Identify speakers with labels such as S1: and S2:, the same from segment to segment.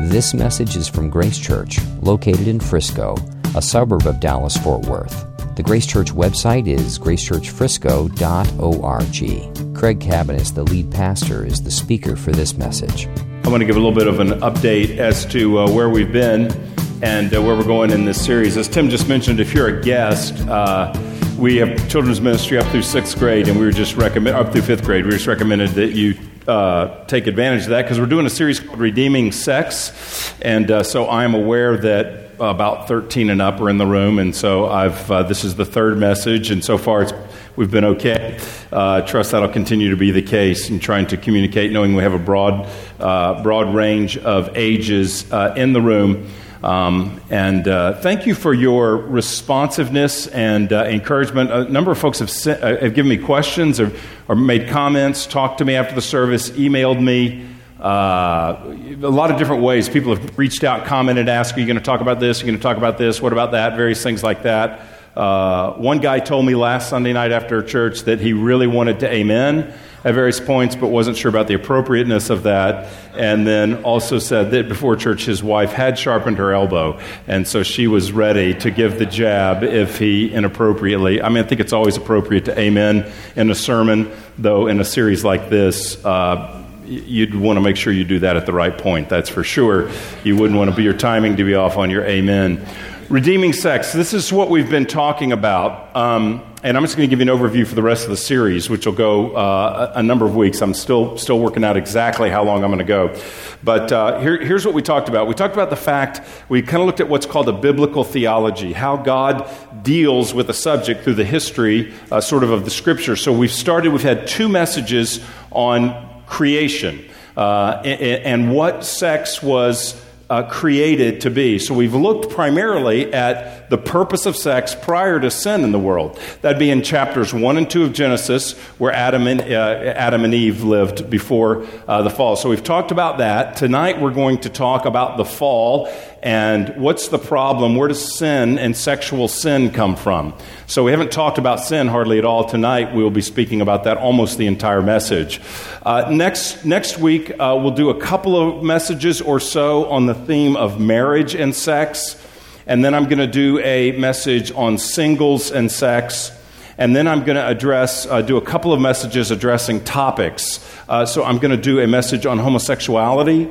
S1: This message is from Grace Church, located in Frisco, a suburb of Dallas Fort Worth. The Grace Church website is gracechurchfrisco.org. Craig Cabaniss, the lead pastor, is the speaker for this message.
S2: I want to give a little bit of an update as to uh, where we've been and uh, where we're going in this series. As Tim just mentioned, if you're a guest, uh, we have children's ministry up through sixth grade, and we were just recommend up through fifth grade. We just recommended that you uh, take advantage of that because we're doing a series called Redeeming Sex, and uh, so I am aware that about 13 and up are in the room, and so I've uh, this is the third message, and so far we've been okay. Uh, trust that'll continue to be the case in trying to communicate, knowing we have a broad uh, broad range of ages in the room. Um, and uh, thank you for your responsiveness and uh, encouragement. A number of folks have, sent, uh, have given me questions or, or, made comments, talked to me after the service, emailed me. Uh, a lot of different ways. People have reached out, commented, asked, Are you going to talk about this? Are you going to talk about this? What about that? Various things like that. Uh, one guy told me last Sunday night after church that he really wanted to amen at various points, but wasn't sure about the appropriateness of that. And then also said that before church, his wife had sharpened her elbow, and so she was ready to give the jab if he inappropriately. I mean, I think it's always appropriate to amen in a sermon, though in a series like this. Uh, you'd want to make sure you do that at the right point, that's for sure. You wouldn't want to be your timing to be off on your amen. Redeeming sex. This is what we've been talking about. Um, and I'm just going to give you an overview for the rest of the series, which will go uh, a number of weeks. I'm still still working out exactly how long I'm going to go. But uh, here, here's what we talked about. We talked about the fact we kind of looked at what's called a biblical theology, how God deals with a subject through the history, uh, sort of of the Scripture. So we've started. We've had two messages on creation uh, and, and what sex was uh, created to be. So we've looked primarily at the purpose of sex prior to sin in the world. That'd be in chapters 1 and 2 of Genesis, where Adam and, uh, Adam and Eve lived before uh, the fall. So we've talked about that. Tonight we're going to talk about the fall and what's the problem? Where does sin and sexual sin come from? So, we haven't talked about sin hardly at all tonight. We'll be speaking about that almost the entire message. Uh, next, next week, uh, we'll do a couple of messages or so on the theme of marriage and sex. And then I'm going to do a message on singles and sex. And then I'm going to address, uh, do a couple of messages addressing topics. Uh, so, I'm going to do a message on homosexuality.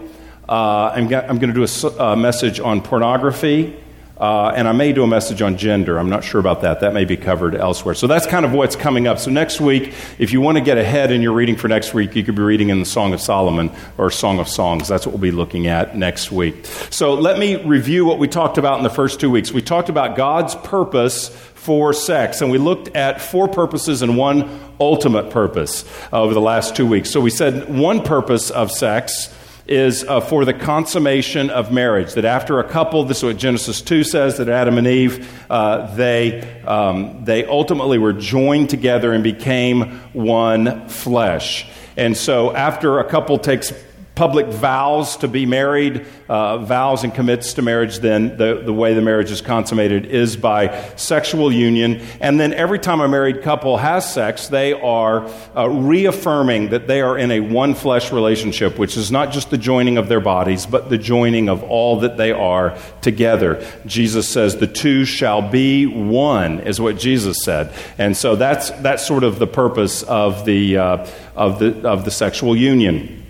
S2: Uh, I'm, I'm going to do a, a, message on pornography, uh, and I may do a message on gender. I'm not sure about that. That may be covered elsewhere. So that's kind of what's coming up. So next week, if you want to get ahead in your reading for next week, you could be reading in the Song of Solomon or Song of Songs. That's what we'll be looking at next week. So let me review what we talked about in the first two weeks. We talked about God's purpose for sex. And we looked at four purposes and one ultimate purpose over the last two weeks. So we said one purpose of sex is uh, for the consummation of marriage. That after a couple, this is what Genesis 2 says, that Adam and Eve, uh, they, um, they ultimately were joined together and became one flesh. And so after a couple takes public vows to be married, uh, vows and commits to marriage, then the, the way the marriage is consummated is by sexual union. And then every time a married couple has sex, they are uh, reaffirming that they are in a one flesh relationship, which is not just the joining of their bodies, but the joining of all that they are together. Jesus says, The two shall be one, is what Jesus said. And so that's, that's sort of the purpose of the, uh, of the, of the sexual union.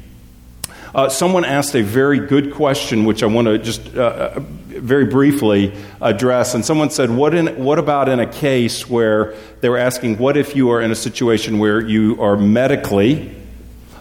S2: Uh, someone asked a very good question, which I want to just uh, uh, very briefly address. And someone said, what, in, what about in a case where they were asking, what if you are in a situation where you are medically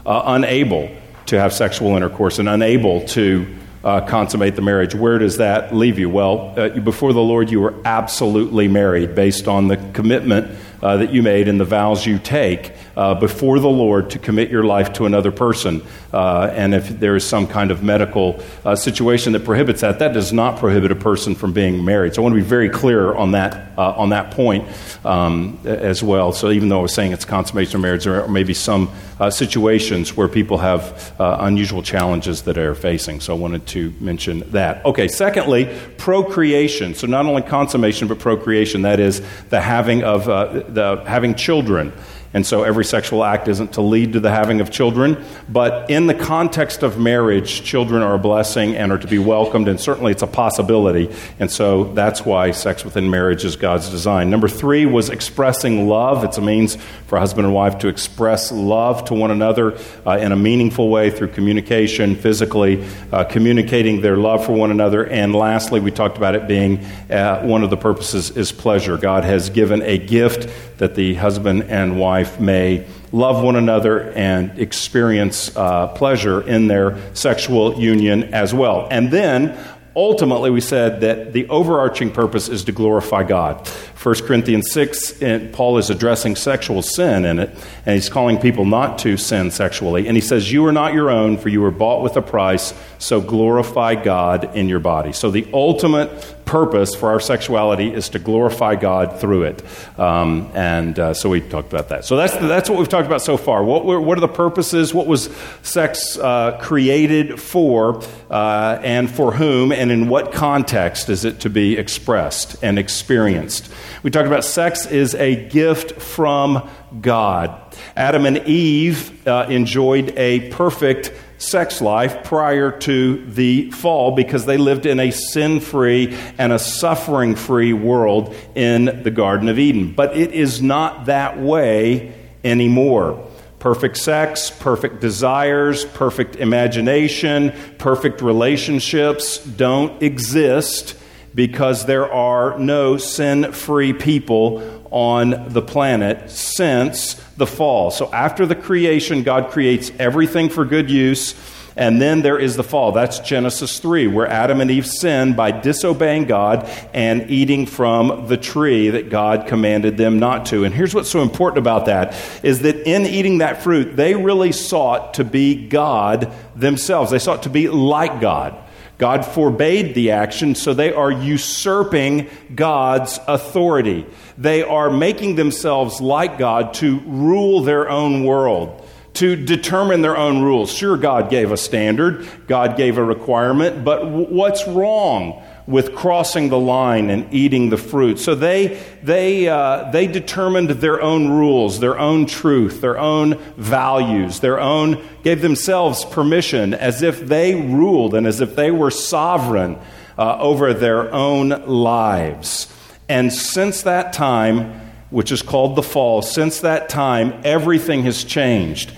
S2: uh, unable to have sexual intercourse and unable to uh, consummate the marriage. Where does that leave you? Well, uh, before the Lord, you were absolutely married based on the commitment that you made and the vows you take uh, before the Lord to commit your life to another person. Uh, and if there is some kind of medical uh, situation that prohibits that, that does not prohibit a person from being married. So I want to be very clear on that, uh, on that point um, as well. So even though I was saying it's consummation of marriage, there may be some uh, situations where people have uh, unusual challenges that they're facing. So I wanted to mention that. Okay, secondly, procreation. So not only consummation, but procreation. That is the having of the having children. And so every sexual act isn't to lead to the having of children. But in the context of marriage, children are a blessing and are to be welcomed, and certainly it's a possibility. And so that's why sex within marriage is God's design. Number three was expressing love. It's a means for husband and wife to express love to one another uh, in a meaningful way through communication, physically, uh, communicating their love for one another. And lastly, we talked about it being uh, one of the purposes is pleasure. God has given a gift that the husband and wife may love one another and experience uh, pleasure in their sexual union as well. And then ultimately, we said that the overarching purpose is to glorify God. 1 Corinthians 6, Paul is addressing sexual sin in it, and he's calling people not to sin sexually. And he says, You are not your own, for you were bought with a price, so glorify God in your body. So the ultimate purpose for our sexuality is to glorify God through it. Um, and uh, so we talked about that. So that's, that's what we've talked about so far. What, were, what are the purposes? What was sex uh, created for, uh, and for whom, and in what context is it to be expressed and experienced? We talked about sex is a gift from God. Adam and Eve uh, enjoyed a perfect sex life prior to the fall because they lived in a sin free and a suffering free world in the Garden of Eden. But it is not that way anymore. Perfect sex, perfect desires, perfect imagination, perfect relationships don't exist because there are no sin free people on the planet since the fall. So after the creation, God creates everything for good use. And then there is the fall. That's Genesis 3, where Adam and Eve sin by disobeying God and eating from the tree that God commanded them not to. And here's what's so important about that is that in eating that fruit, they really sought to be God themselves. They sought to be like God. God forbade the action, so they are usurping God's authority. They are making themselves like God to rule their own world, to determine their own rules. Sure, God gave a standard, God gave a requirement, but what's wrong? With crossing the line and eating the fruit. So they, they, uh, they determined their own rules, their own truth, their own values, their own, gave themselves permission as if they ruled and as if they were sovereign uh, over their own lives. And since that time, which is called the fall, since that time, everything has changed.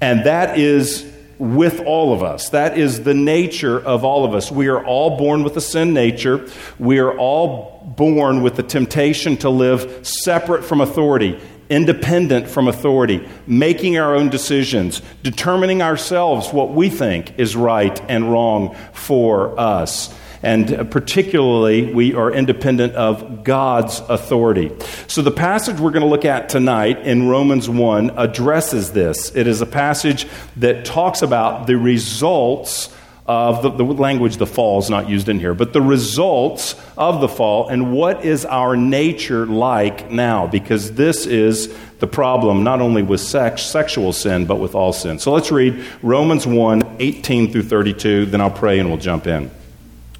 S2: And that is with all of us. That is the nature of all of us. We are all born with a sin nature. We are all born with the temptation to live separate from authority, independent from authority, making our own decisions, determining ourselves what we think is right and wrong for us and particularly we are independent of God's authority. So the passage we're going to look at tonight in Romans 1 addresses this. It is a passage that talks about the results of the, the, language the fall is not used in here, but the results of the fall and what is our nature like now, because this is the problem not only with sex, sexual sin, but with all sin. So let's read Romans 1 18 through 32, then I'll pray and we'll jump in.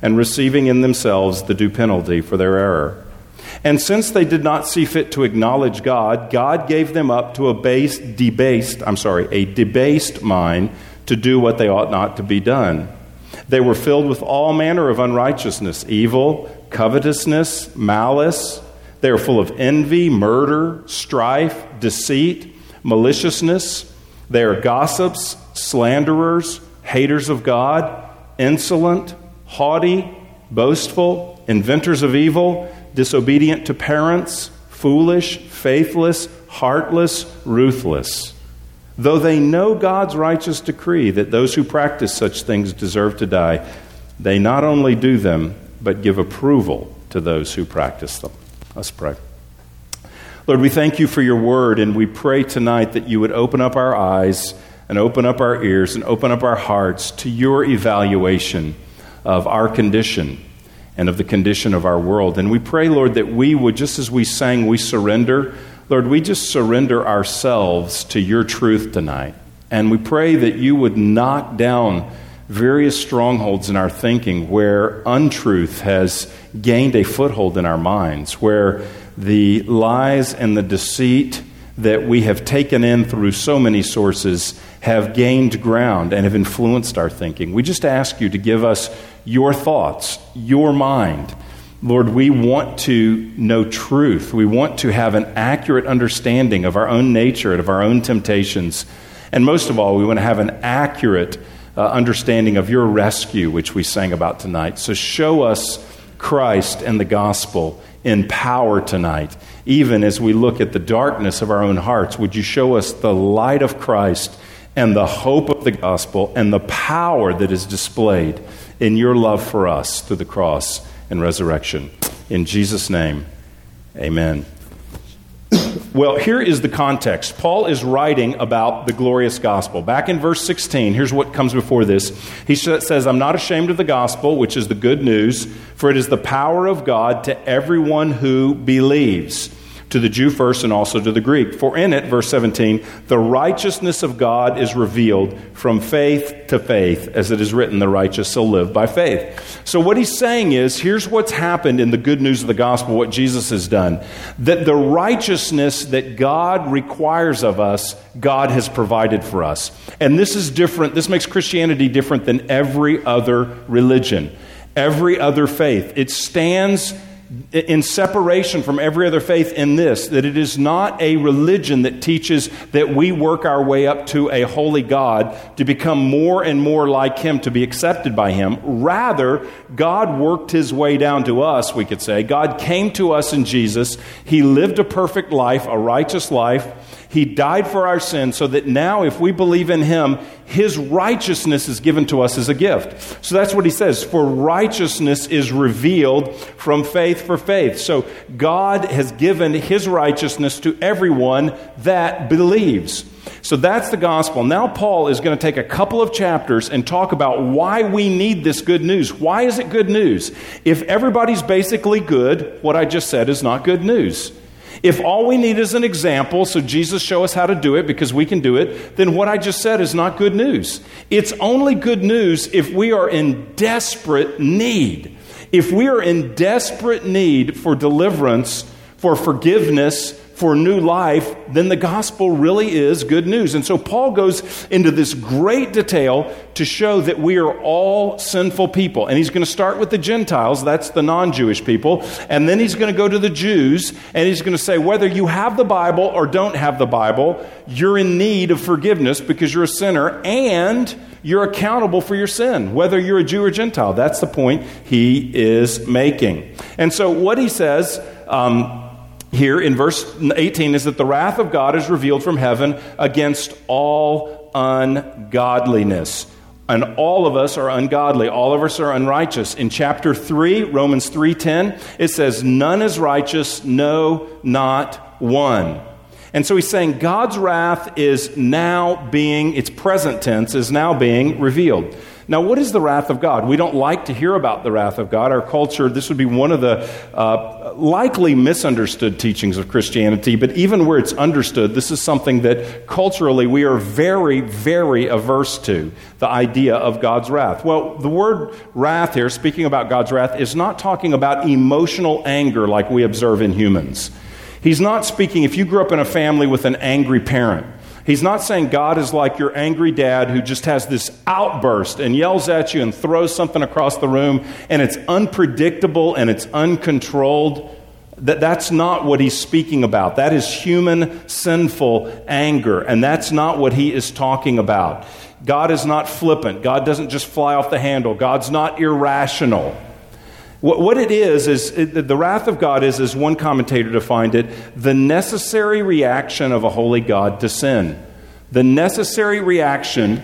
S2: and receiving in themselves the due penalty for their error. And since they did not see fit to acknowledge God, God gave them up to a base, debased, I'm sorry, a debased mind to do what they ought not to be done. They were filled with all manner of unrighteousness, evil, covetousness, malice. They are full of envy, murder, strife, deceit, maliciousness. They are gossips, slanderers, haters of God, insolent, haughty, boastful, inventors of evil, disobedient to parents, foolish, faithless, heartless, ruthless. Though they know God's righteous decree that those who practice such things deserve to die, they not only do them, but give approval to those who practice them. Let's pray. Lord, we thank you for your word, and we pray tonight that you would open up our eyes and open up our ears and open up our hearts to your evaluation of our condition and of the condition of our world. And we pray, Lord, that we would, just as we sang, we surrender. Lord, we just surrender ourselves to your truth tonight. And we pray that you would knock down various strongholds in our thinking where untruth has gained a foothold in our minds, where the lies and the deceit that we have taken in through so many sources have gained ground and have influenced our thinking. We just ask you to give us your thoughts, your mind. Lord, we want to know truth. We want to have an accurate understanding of our own nature and of our own temptations. And most of all, we want to have an accurate uh, understanding of your rescue, which we sang about tonight. So show us Christ and the gospel in power tonight. Even as we look at the darkness of our own hearts, would you show us the light of Christ and the hope of the gospel and the power that is displayed in your love for us through the cross and resurrection. In Jesus' name, amen. Well, here is the context. Paul is writing about the glorious gospel. Back in verse 16, here's what comes before this. He says, I'm not ashamed of the gospel, which is the good news, for it is the power of God to everyone who believes to the Jew first and also to the Greek. For in it, verse 17, the righteousness of God is revealed from faith to faith, as it is written, the righteous shall live by faith. So what he's saying is, here's what's happened in the good news of the gospel, what Jesus has done. That the righteousness that God requires of us, God has provided for us. And this is different, this makes Christianity different than every other religion, every other faith. It stands in separation from every other faith in this that it is not a religion that teaches that we work our way up to a holy God to become more and more like Him, to be accepted by Him. Rather, God worked His way down to us, we could say. God came to us in Jesus. He lived a perfect life, a righteous life. He died for our sins so that now, if we believe in Him, His righteousness is given to us as a gift. So that's what He says. For righteousness is revealed from faith for faith. So God has given His righteousness to everyone that believes. So that's the gospel. Now, Paul is going to take a couple of chapters and talk about why we need this good news. Why is it good news? If everybody's basically good, what I just said is not good news. If all we need is an example, so Jesus show us how to do it because we can do it, then what I just said is not good news. It's only good news if we are in desperate need. If we are in desperate need for deliverance, for forgiveness, for new life, then the gospel really is good news. And so Paul goes into this great detail to show that we are all sinful people. And he's going to start with the Gentiles, that's the non Jewish people. And then he's going to go to the Jews, and he's going to say, whether you have the Bible or don't have the Bible, you're in need of forgiveness because you're a sinner and you're accountable for your sin, whether you're a Jew or Gentile. That's the point he is making. And so what he says, um, here in verse 18 is that the wrath of God is revealed from heaven against all ungodliness. And all of us are ungodly. All of us are unrighteous. In chapter 3, Romans 3:10, it says, "None is righteous, no, not one." And so he's saying God's wrath is now being, its present tense, is now being revealed. Now, what is the wrath of God? We don't like to hear about the wrath of God. Our culture, this would be one of the uh, likely misunderstood teachings of Christianity, but even where it's understood, this is something that culturally we are very, very averse to the idea of God's wrath. Well, the word wrath here, speaking about God's wrath, is not talking about emotional anger like we observe in humans. He's not speaking, if you grew up in a family with an angry parent, He's not saying God is like your angry dad who just has this outburst and yells at you and throws something across the room and it's unpredictable and it's uncontrolled. That, that's not what he's speaking about. That is human, sinful anger, and that's not what he is talking about. God is not flippant. God doesn't just fly off the handle. God's not irrational. What, what it is, is it, the wrath of God is, as one commentator defined it, the necessary reaction of a holy God to sin. The necessary reaction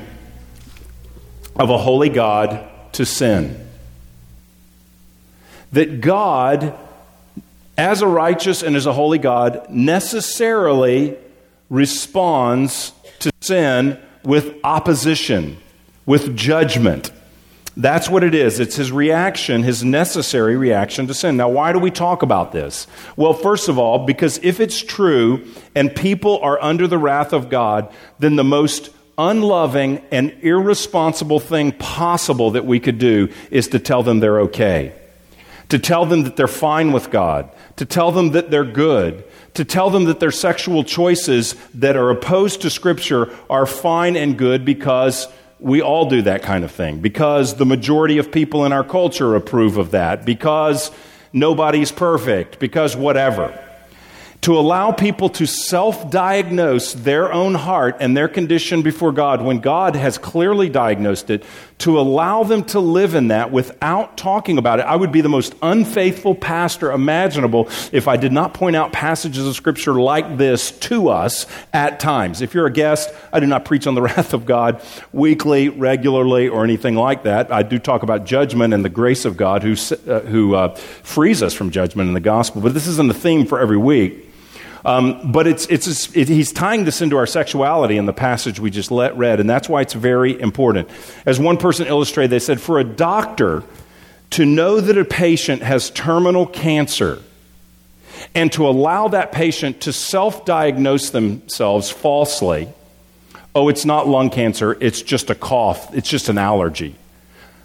S2: of a holy God to sin. That God, as a righteous and as a holy God, necessarily responds to sin with opposition, with judgment. That's what it is. It's his reaction, his necessary reaction to sin. Now, why do we talk about this? Well, first of all, because if it's true and people are under the wrath of God, then the most unloving and irresponsible thing possible that we could do is to tell them they're okay, to tell them that they're fine with God, to tell them that they're good, to tell them that their sexual choices that are opposed to Scripture are fine and good because we all do that kind of thing because the majority of people in our culture approve of that, because nobody's perfect, because whatever. To allow people to self diagnose their own heart and their condition before God when God has clearly diagnosed it, to allow them to live in that without talking about it. I would be the most unfaithful pastor imaginable if I did not point out passages of Scripture like this to us at times. If you're a guest, I do not preach on the wrath of God weekly, regularly, or anything like that. I do talk about judgment and the grace of God who, uh, who uh, frees us from judgment in the gospel, but this isn't a theme for every week. Um, but it's, it's, it, he's tying this into our sexuality in the passage we just let, read, and that's why it's very important. As one person illustrated, they said, for a doctor to know that a patient has terminal cancer and to allow that patient to self diagnose themselves falsely, oh, it's not lung cancer, it's just a cough, it's just an allergy.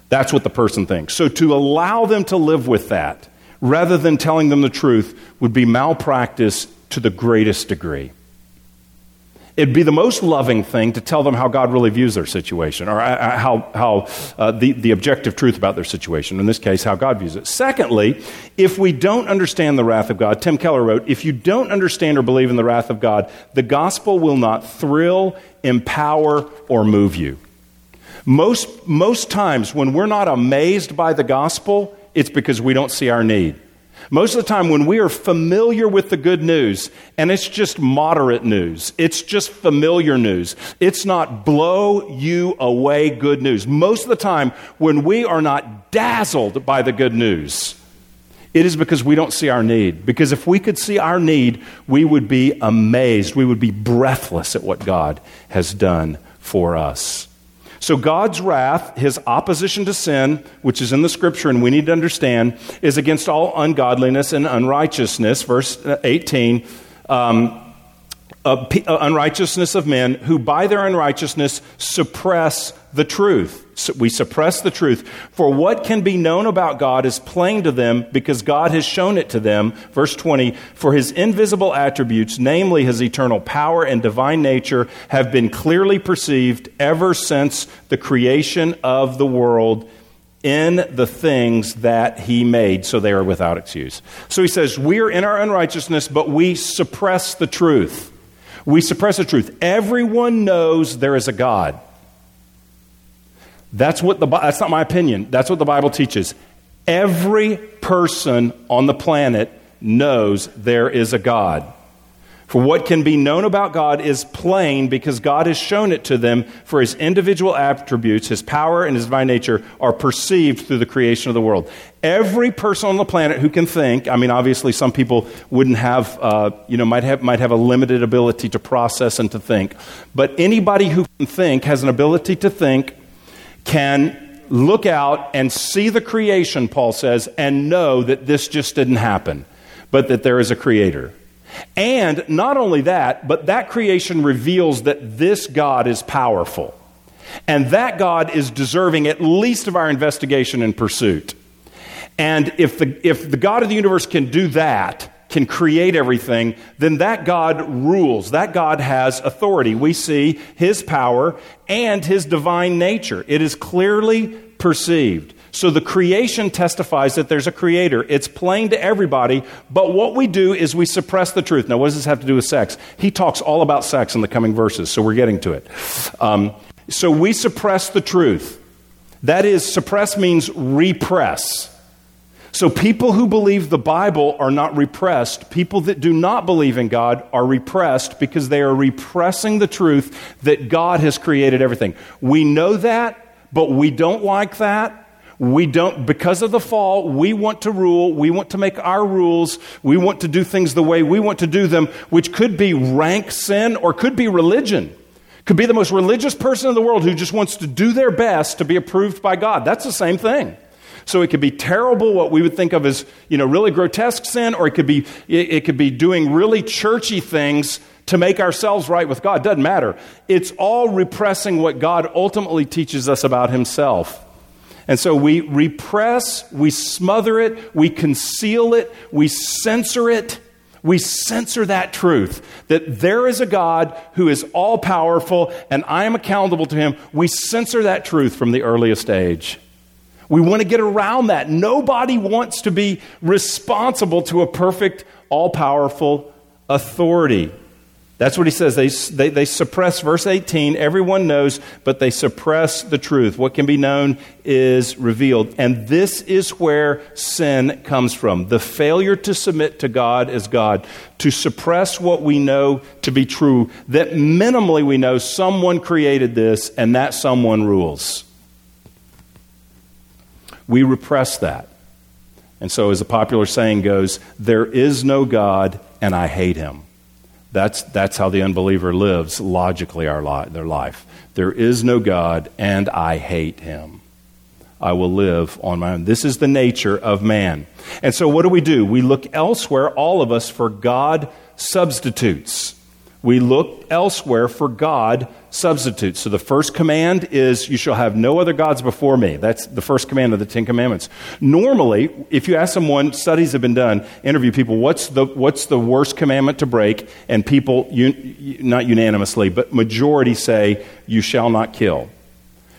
S2: That's what the person thinks. So to allow them to live with that, rather than telling them the truth, would be malpractice to the greatest degree. It'd be the most loving thing to tell them how God really views their situation, or uh, uh, how, how uh, the, the objective truth about their situation, in this case, how God views it. Secondly, if we don't understand the wrath of God, Tim Keller wrote, if you don't understand or believe in the wrath of God, the gospel will not thrill, empower, or move you. Most, most times, when we're not amazed by the gospel, it's because we don't see our need. Most of the time, when we are familiar with the good news, and it's just moderate news, it's just familiar news, it's not blow you away good news. Most of the time, when we are not dazzled by the good news, it is because we don't see our need. Because if we could see our need, we would be amazed. We would be breathless at what God has done for us. So God's wrath, his opposition to sin, which is in the scripture and we need to understand, is against all ungodliness and unrighteousness. Verse 18. Um, uh, unrighteousness of men who by their unrighteousness suppress the truth. So we suppress the truth. For what can be known about God is plain to them because God has shown it to them. Verse 20 For his invisible attributes, namely his eternal power and divine nature, have been clearly perceived ever since the creation of the world in the things that he made, so they are without excuse. So he says, We are in our unrighteousness, but we suppress the truth. We suppress the truth. Everyone knows there is a God. That's what the that's not my opinion. That's what the Bible teaches. Every person on the planet knows there is a God. For what can be known about God is plain because God has shown it to them, for his individual attributes, his power, and his divine nature are perceived through the creation of the world. Every person on the planet who can think, I mean, obviously, some people wouldn't have, uh, you know, might have, might have a limited ability to process and to think, but anybody who can think has an ability to think can look out and see the creation, Paul says, and know that this just didn't happen, but that there is a creator. And not only that, but that creation reveals that this God is powerful. And that God is deserving at least of our investigation and pursuit. And if the, if the God of the universe can do that, can create everything, then that God rules. That God has authority. We see his power and his divine nature. It is clearly perceived. So the creation testifies that there's a creator. It's plain to everybody, but what we do is we suppress the truth. Now, what does this have to do with sex? He talks all about sex in the coming verses, so we're getting to it. Um, so we suppress the truth. That is, suppress means repress. So people who believe the Bible are not repressed. People that do not believe in God are repressed because they are repressing the truth that God has created everything. We know that, but we don't like that. We don't, because of the fall, we want to rule. We want to make our rules. We want to do things the way we want to do them, which could be rank sin or could be religion. Could be the most religious person in the world who just wants to do their best to be approved by God. That's the same thing. So it could be terrible, what we would think of as, you know, really grotesque sin, or it could be, it, could be doing really churchy things to make ourselves right with God. Doesn't matter. It's all repressing what God ultimately teaches us about Himself. And so we repress, we smother it, we conceal it, we censor it. We censor that truth that there is a God who is all powerful and I am accountable to him. We censor that truth from the earliest age. We want to get around that. Nobody wants to be responsible to a perfect, all powerful authority. That's what he says. They, they, they, suppress, verse 18, everyone knows, but they suppress the truth. What can be known is revealed. And this is where sin comes from the failure to submit to God as God, to suppress what we know to be true, that minimally we know someone created this and that someone rules. We repress that. And so, as a popular saying goes, there is no God and I hate him. That's, that's how the unbeliever lives logically our li- their life. There is no God and I hate him. I will live on my own. This is the nature of man. And so, what do we do? We look elsewhere, all of us, for God substitutes we look elsewhere for God substitutes. So the first command is, You shall have no other gods before me. That's the first command of the Ten Commandments. Normally, if you ask someone, studies have been done, interview people, what's the, what's the worst commandment to break? And people, not unanimously, but majority say, You shall not kill.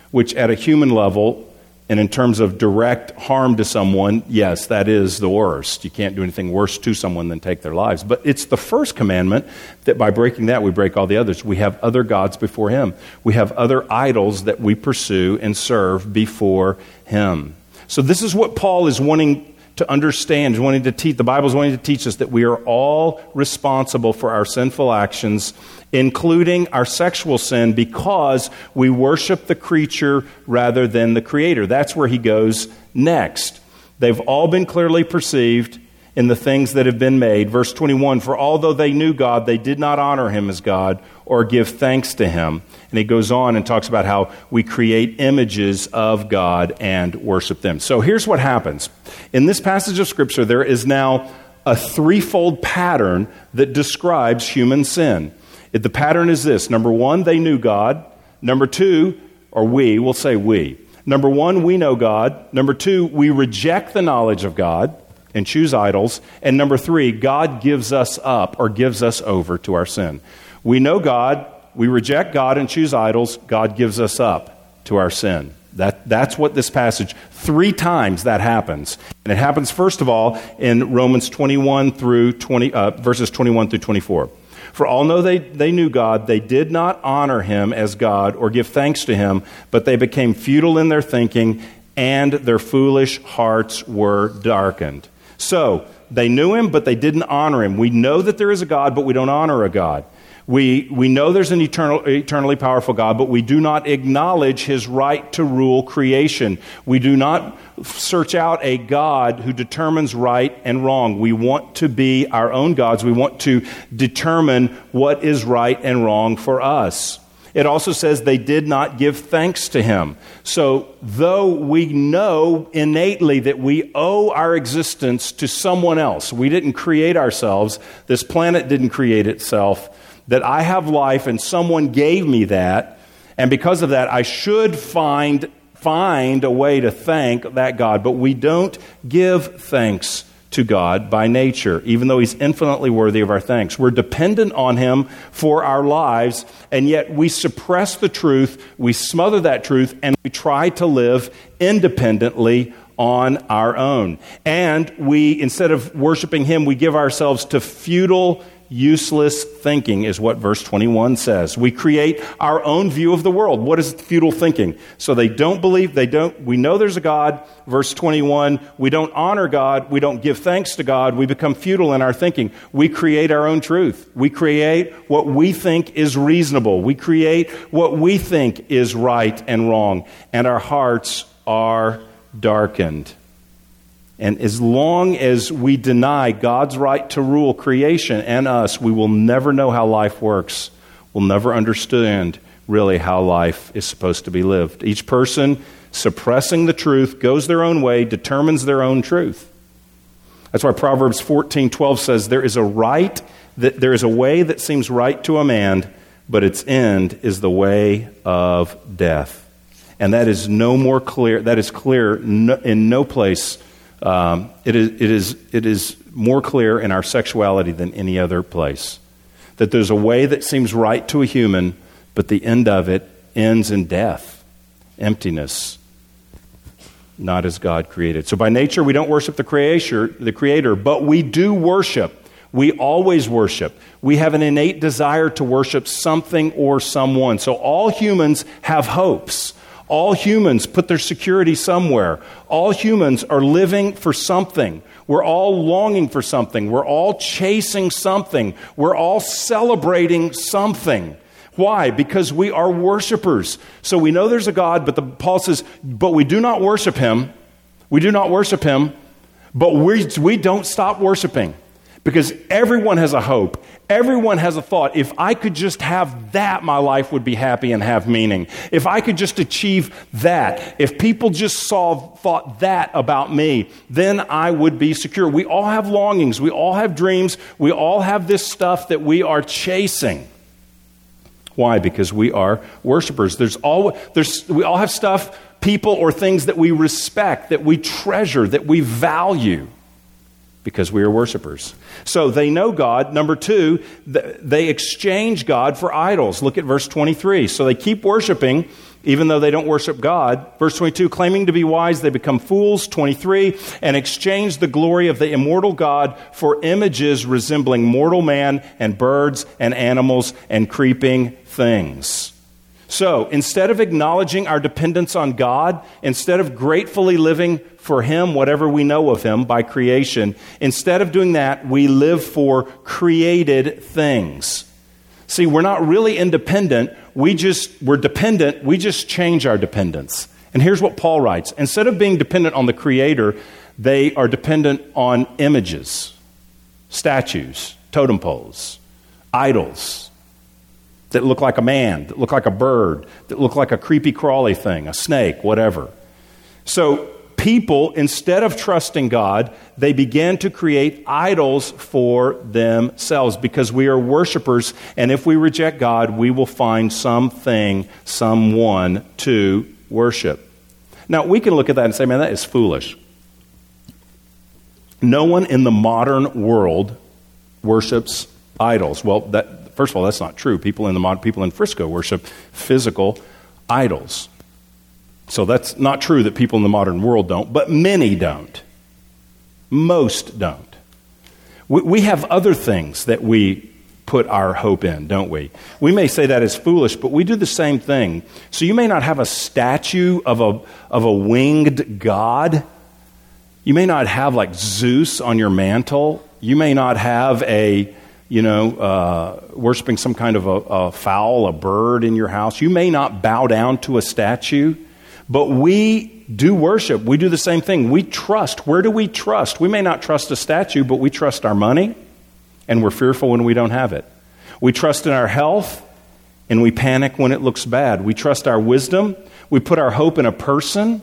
S2: Which at a human level and in terms of direct harm to someone, yes, that is the worst. You can't do anything worse to someone than take their lives. But it's the first commandment that by breaking that, we break all the others. We have other gods before Him, we have other idols that we pursue and serve before Him. So, this is what Paul is wanting to understand, wanting to teach. The Bible is wanting to teach us that we are all responsible for our sinful actions, including our sexual sin, because we worship the creature rather than the Creator. That's where he goes next. They've all been clearly perceived in the things that have been made. Verse 21 For although they knew God, they did not honor him as God or give thanks to him. And he goes on and talks about how we create images of God and worship them. So here's what happens. In this passage of Scripture, there is now a threefold pattern that describes human sin. The pattern is this number one, they knew God. Number two, or we, we'll say we. Number one, we know God. Number two, we reject the knowledge of God and choose idols. And number three, God gives us up or gives us over to our sin. We know God, we reject God and choose idols, God gives us up to our sin. That, that's what this passage, three times that happens. And it happens, first of all, in Romans 21 through 20, uh, verses 21 through 24. For although they, they knew God, they did not honor him as God or give thanks to him, but they became futile in their thinking, and their foolish hearts were darkened. So, they knew him, but they didn't honor him. We know that there is a God, but we don't honor a God. We, we know there's an eternal, eternally powerful God, but we do not acknowledge his right to rule creation. We do not search out a God who determines right and wrong. We want to be our own gods. We want to determine what is right and wrong for us. It also says they did not give thanks to him. So, though we know innately that we owe our existence to someone else, we didn't create ourselves, this planet didn't create itself, that I have life and someone gave me that, and because of that, I should find, find a way to thank that God. But we don't give thanks to God by nature, even though He's infinitely worthy of our thanks. We're dependent on Him for our lives, and yet we suppress the truth, we smother that truth, and we try to live independently on our own. And we, instead of worshiping Him, we give ourselves to futile useless thinking, is what verse 21 says. We create our own view of the world. What is futile thinking? So they don't believe, they don't, we know there's a God. Verse 21, we don't honor God, we don't give thanks to God, we become futile in our thinking. We create our own truth. We create what we think is reasonable. We create what we think is right and wrong. And our hearts are darkened. And as long as we deny God's right to rule creation and us, we will never know how life works. We'll never understand really how life is supposed to be lived. Each person suppressing the truth goes their own way, determines their own truth. That's why Proverbs 14:12 says there is a right that there is a way that seems right to a man, but its end is the way of death. And that is no more clear, that is clear in no place um, it, is, it, is, it is more clear in our sexuality than any other place. That there's a way that seems right to a human, but the end of it ends in death, emptiness, not as God created. So by nature, we don't worship the creator, the creator, but we do worship. We always worship. We have an innate desire to worship something or someone. So all humans have hopes. All humans put their security somewhere. All humans are living for something. We're all longing for something. We're all chasing something. We're all celebrating something. Why? Because we are worshipers. So we know there's a God, but the, Paul says, but we do not worship him. We do not worship him, but we, we don't stop worshiping. Because everyone has a hope. Everyone has a thought. If I could just have that, my life would be happy and have meaning. If I could just achieve that, if people just saw, thought that about me, then I would be secure. We all have longings. We all have dreams. We all have this stuff that we are chasing. Why? Because we are worshipers. There's all, there's, we all have stuff, people, or things that we respect, that we treasure, that we value because we are worshipers. So they know God. Number two, they exchange God for idols. Look at verse 23. So they keep worshiping even though they don't worship God. Verse 22, claiming to be wise, they become fools. 23, and exchange the glory of the immortal God for images resembling mortal man and birds and animals and creeping things. So instead of acknowledging our dependence on God, instead of gratefully living for Him, whatever we know of Him by creation, instead of doing that, we live for created things. See, we're not really independent. We just, we're dependent. We just change our dependence. And here's what Paul writes Instead of being dependent on the Creator, they are dependent on images, statues, totem poles, idols that look like a man, that look like a bird, that look like a creepy crawly thing, a snake, whatever. So, people, instead of trusting God, they began to create idols for themselves because we are worshipers, and if we reject God, we will find something, someone to worship. Now, we can look at that and say, man, that is foolish. No one in the modern world worships idols. Well, that, First of all, that's not true. People in the people in Frisco worship physical idols. So that's not true that people in the modern world don't, but many don't. Most don't. We, we have other things that we put our hope in, don't we? We may say that is foolish, but we do the same thing. So you may not have a statue of a, of a winged god. You may not have like Zeus on your mantle. You may not have a you know, uh, worshiping some kind of a, a fowl, a bird in your house. You may not bow down to a statue, but we do worship. We do the same thing. We trust. Where do we trust? We may not trust a statue, but we trust our money, and we're fearful when we don't have it. We trust in our health, and we panic when it looks bad. We trust our wisdom. We put our hope in a person.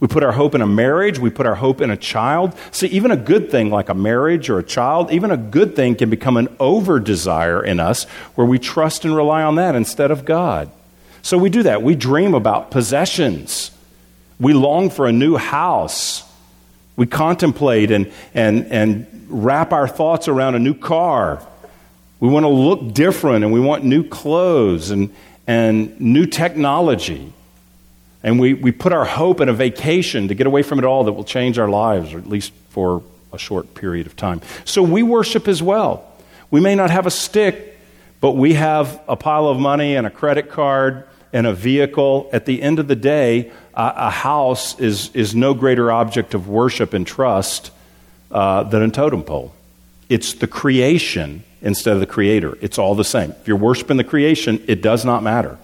S2: We put our hope in a marriage. We put our hope in a child. See, even a good thing like a marriage or a child, even a good thing can become an over desire in us where we trust and rely on that instead of God. So we do that. We dream about possessions. We long for a new house. We contemplate and, and, and wrap our thoughts around a new car. We want to look different and we want new clothes and, and new technology. And we, we put our hope in a vacation to get away from it all that will change our lives, or at least for a short period of time. So we worship as well. We may not have a stick, but we have a pile of money and a credit card and a vehicle. At the end of the day, a, a house is, is no greater object of worship and trust uh, than a totem pole. It's the creation instead of the creator. It's all the same. If you're worshiping the creation, it does not matter.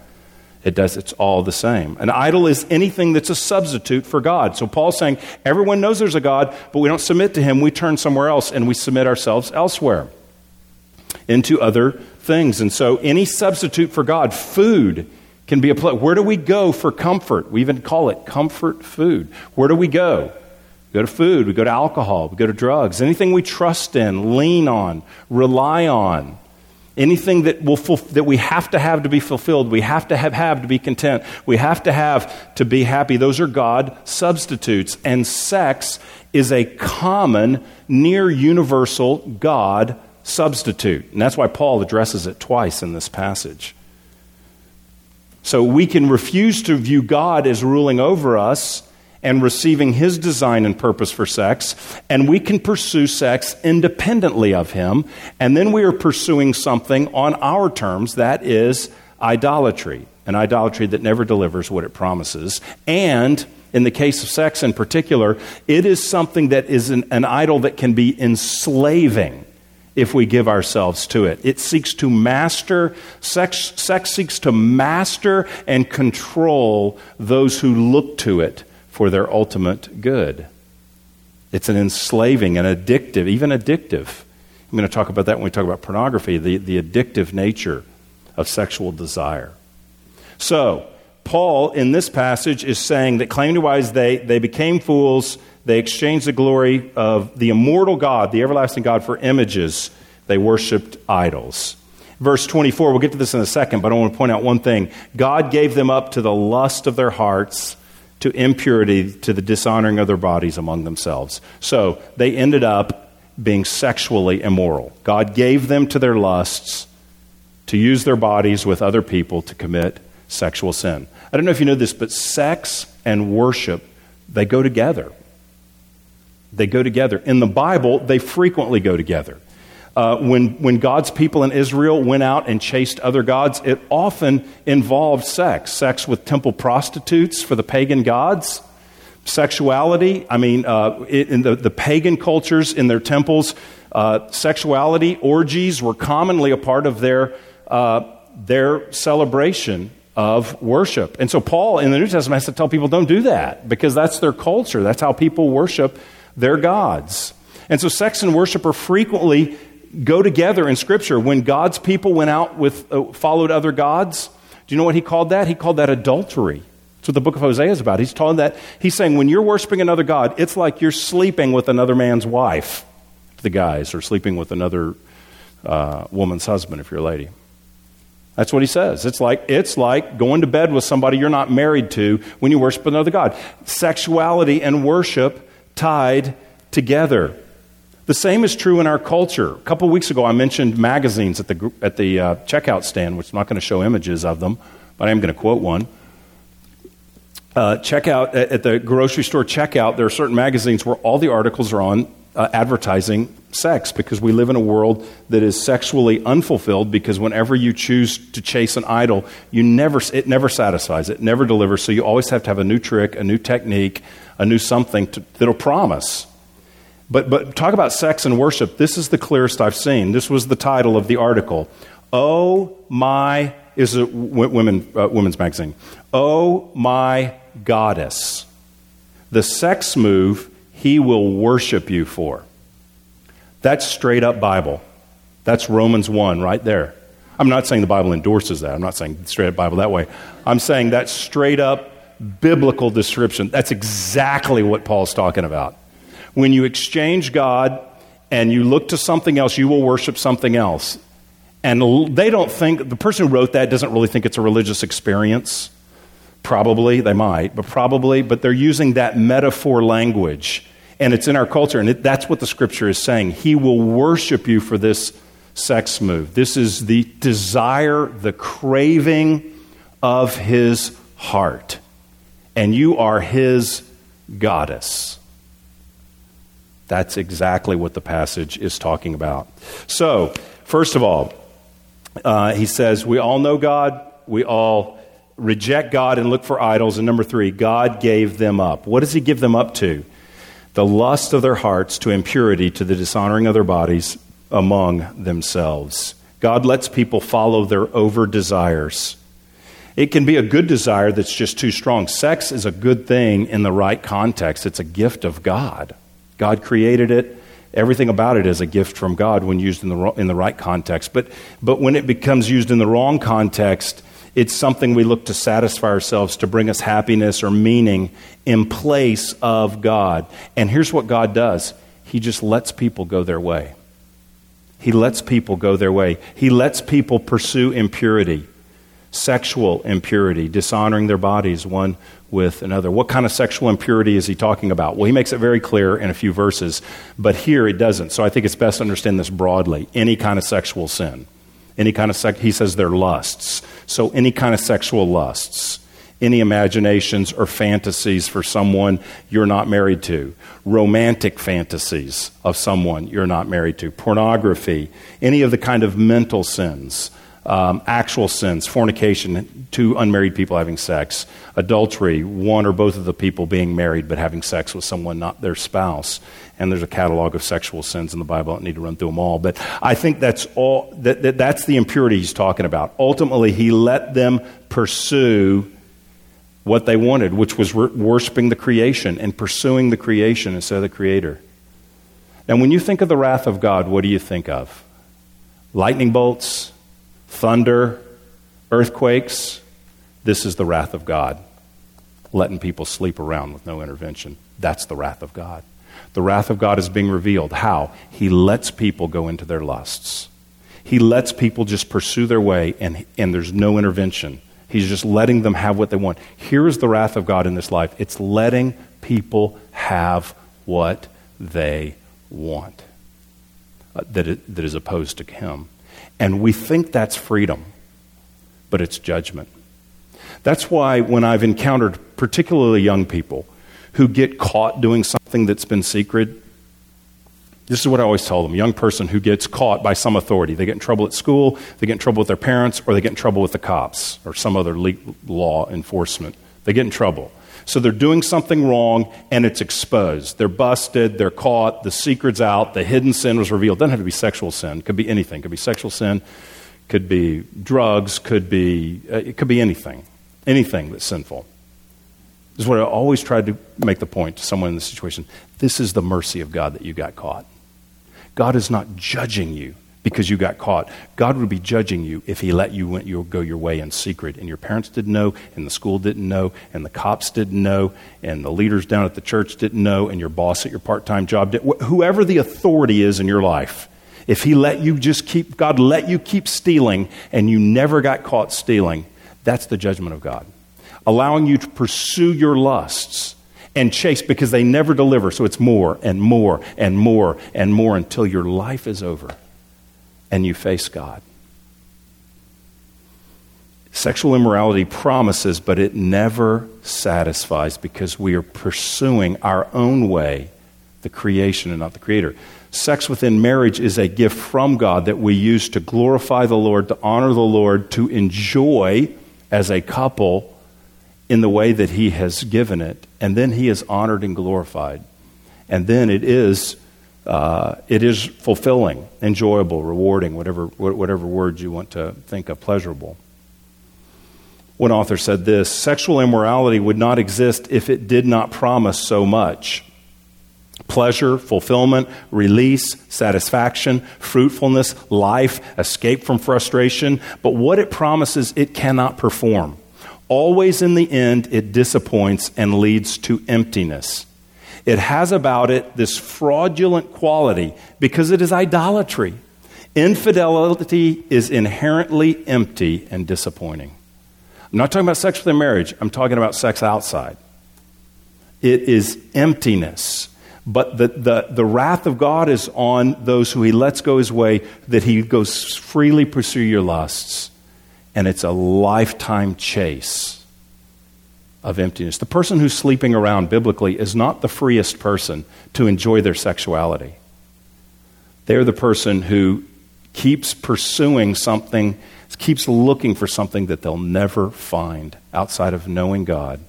S2: It does, it's all the same. An idol is anything that's a substitute for God. So Paul's saying everyone knows there's a God, but we don't submit to him. We turn somewhere else and we submit ourselves elsewhere into other things. And so any substitute for God, food, can be a place. Where do we go for comfort? We even call it comfort food. Where do we go? We go to food, we go to alcohol, we go to drugs, anything we trust in, lean on, rely on. Anything that, will that we have to have to be fulfilled, we have to have, have to be content, we have to have to be happy, those are God substitutes. And sex is a common, near universal God substitute. And that's why Paul addresses it twice in this passage. So we can refuse to view God as ruling over us and receiving his design and purpose for sex, and we can pursue sex independently of him, and then we are pursuing something on our terms that is idolatry, an idolatry that never delivers what it promises. And in the case of sex in particular, it is something that is an, an idol that can be enslaving if we give ourselves to it. It seeks to master, sex, sex seeks to master and control those who look to it for their ultimate good. It's an enslaving, an addictive, even addictive. I'm going to talk about that when we talk about pornography, the, the addictive nature of sexual desire. So, Paul in this passage is saying that claiming to wise they, they became fools they exchanged the glory of the immortal God, the everlasting God, for images. They worshiped idols. Verse 24, we'll get to this in a second, but I want to point out one thing. God gave them up to the lust of their hearts, to impurity, to the dishonoring of their bodies among themselves. So they ended up being sexually immoral. God gave them to their lusts to use their bodies with other people to commit sexual sin. I don't know if you know this, but sex and worship, they go together. They go together. In the Bible, they frequently go together. Uh, when, when God's people in Israel went out and chased other gods, it often involved sex sex with temple prostitutes for the pagan gods, sexuality. I mean, uh, in the, the pagan cultures in their temples, uh, sexuality, orgies were commonly a part of their, uh, their celebration of worship. And so, Paul in the New Testament has to tell people don't do that because that's their culture, that's how people worship their gods. And so sex and worship are frequently go together in Scripture. When God's people went out with uh, followed other gods, do you know what he called that? He called that adultery. That's what the book of Hosea is about. He's telling that he's saying when you're worshiping another god, it's like you're sleeping with another man's wife. The guys or sleeping with another uh, woman's husband if you're a lady. That's what he says. It's like, it's like going to bed with somebody you're not married to when you worship another God. Sexuality and worship tied together. The same is true in our culture. A couple weeks ago, I mentioned magazines at the, at the uh, checkout stand, which I'm not going to show images of them, but I am going to quote one. Uh, checkout at the grocery store checkout, there are certain magazines where all the articles are on uh, advertising sex because we live in a world that is sexually unfulfilled because whenever you choose to chase an idol you never it never satisfies it never delivers so you always have to have a new trick a new technique a new something to, that'll promise. But, but talk about sex and worship. This is the clearest I've seen. This was the title of the article. Oh my, is a women, uh, women's magazine. Oh my goddess. The sex move he will worship you for. That's straight up Bible. That's Romans 1 right there. I'm not saying the Bible endorses that. I'm not saying straight up Bible that way. I'm saying that straight up biblical description. That's exactly what Paul's talking about. When you exchange God and you look to something else, you will worship something else. And they don't think, the person who wrote that doesn't really think it's a religious experience. Probably, they might, but probably, but they're using that metaphor language. And it's in our culture, and it, that's what the scripture is saying. He will worship you for this sex move. This is the desire, the craving of his heart. And you are his goddess. That's exactly what the passage is talking about. So, first of all, uh, he says, We all know God, we all reject God and look for idols. And number three, God gave them up. What does he give them up to? The lust of their hearts to impurity, to the dishonoring of their bodies among themselves. God lets people follow their over desires. It can be a good desire that's just too strong. Sex is a good thing in the right context, it's a gift of God. God created it. Everything about it is a gift from God when used in the, in the right context. But, but when it becomes used in the wrong context, it's something we look to satisfy ourselves to bring us happiness or meaning in place of God. And here's what God does He just lets people go their way. He lets people go their way. He lets people pursue impurity, sexual impurity, dishonoring their bodies one with another. What kind of sexual impurity is he talking about? Well, he makes it very clear in a few verses, but here it doesn't. So I think it's best to understand this broadly. Any kind of sexual sin. Any kind of sex, he says they're lusts. So any kind of sexual lusts. Any imaginations or fantasies for someone you're not married to. Romantic fantasies of someone you're not married to. Pornography. Any of the kind of mental sins um, actual sins, fornication, two unmarried people having sex, adultery, one or both of the people being married but having sex with someone not their spouse. And there's a catalog of sexual sins in the Bible. I don't need to run through them all. But I think that's all, that, that, that's the impurity he's talking about. Ultimately, he let them pursue what they wanted, which was worshiping the creation and pursuing the creation instead of the creator. Now, when you think of the wrath of God, what do you think of? Lightning bolts, thunder, earthquakes. This is the wrath of God. Letting people sleep around with no intervention. That's the wrath of God. The wrath of God is being revealed. How? He lets people go into their lusts. He lets people just pursue their way, and, and there's no intervention. He's just letting them have what they want. Here is the wrath of God in this life it's letting people have what they want uh, that, that is opposed to Him. And we think that's freedom, but it's judgment. That's why when I've encountered particularly young people who get caught doing something that's been secret, this is what I always tell them. Young person who gets caught by some authority. They get in trouble at school, they get in trouble with their parents, or they get in trouble with the cops or some other law enforcement. They get in trouble. So they're doing something wrong and it's exposed. They're busted, they're caught, the secret's out, the hidden sin was revealed. It doesn't have to be sexual sin, it could be anything. It could be sexual sin, could be drugs, could be uh, it could be anything. Anything that's sinful. This is what I always try to make the point to someone in this situation. This is the mercy of God that you got caught. God is not judging you because you got caught. God would be judging you if He let you, go your way in secret. And your parents didn't know, and the school didn't know, and the cops didn't know, and the leaders down at the church didn't know, and your boss at your part time job did. Whoever the authority is in your life, if He let you just keep, God let you keep stealing, and you never got caught stealing, that's the judgment of God. Allowing you to pursue your lusts and chase because they never deliver. So it's more and more and more and more until your life is over and you face God. Sexual immorality promises, but it never satisfies because we are pursuing our own way, the creation and not the Creator. Sex within marriage is a gift from God that we use to glorify the Lord, to honor the Lord, to enjoy as a couple in the way that He has given it. And then He is honored and glorified. And then it is uh, it is fulfilling, enjoyable, rewarding, whatever, whatever words you want to think of, pleasurable. One author said this sexual immorality would not exist if it did not promise so much. pleasure, fulfillment, release, satisfaction, fruitfulness, life, escape from frustration. But what it promises, it cannot perform. Always in the end, it disappoints and leads to emptiness. It has about it this fraudulent quality because it is idolatry. Infidelity is inherently empty and disappointing. I'm not talking about sex within marriage, I'm talking about sex outside. It is emptiness. But the, the, the wrath of God is on those who he lets go his way, that he goes freely pursue your lusts. And it's a lifetime chase of emptiness. The person who's sleeping around biblically is not the freest person to enjoy their sexuality. They're the person who keeps pursuing something, keeps looking for something that they'll never find outside of knowing God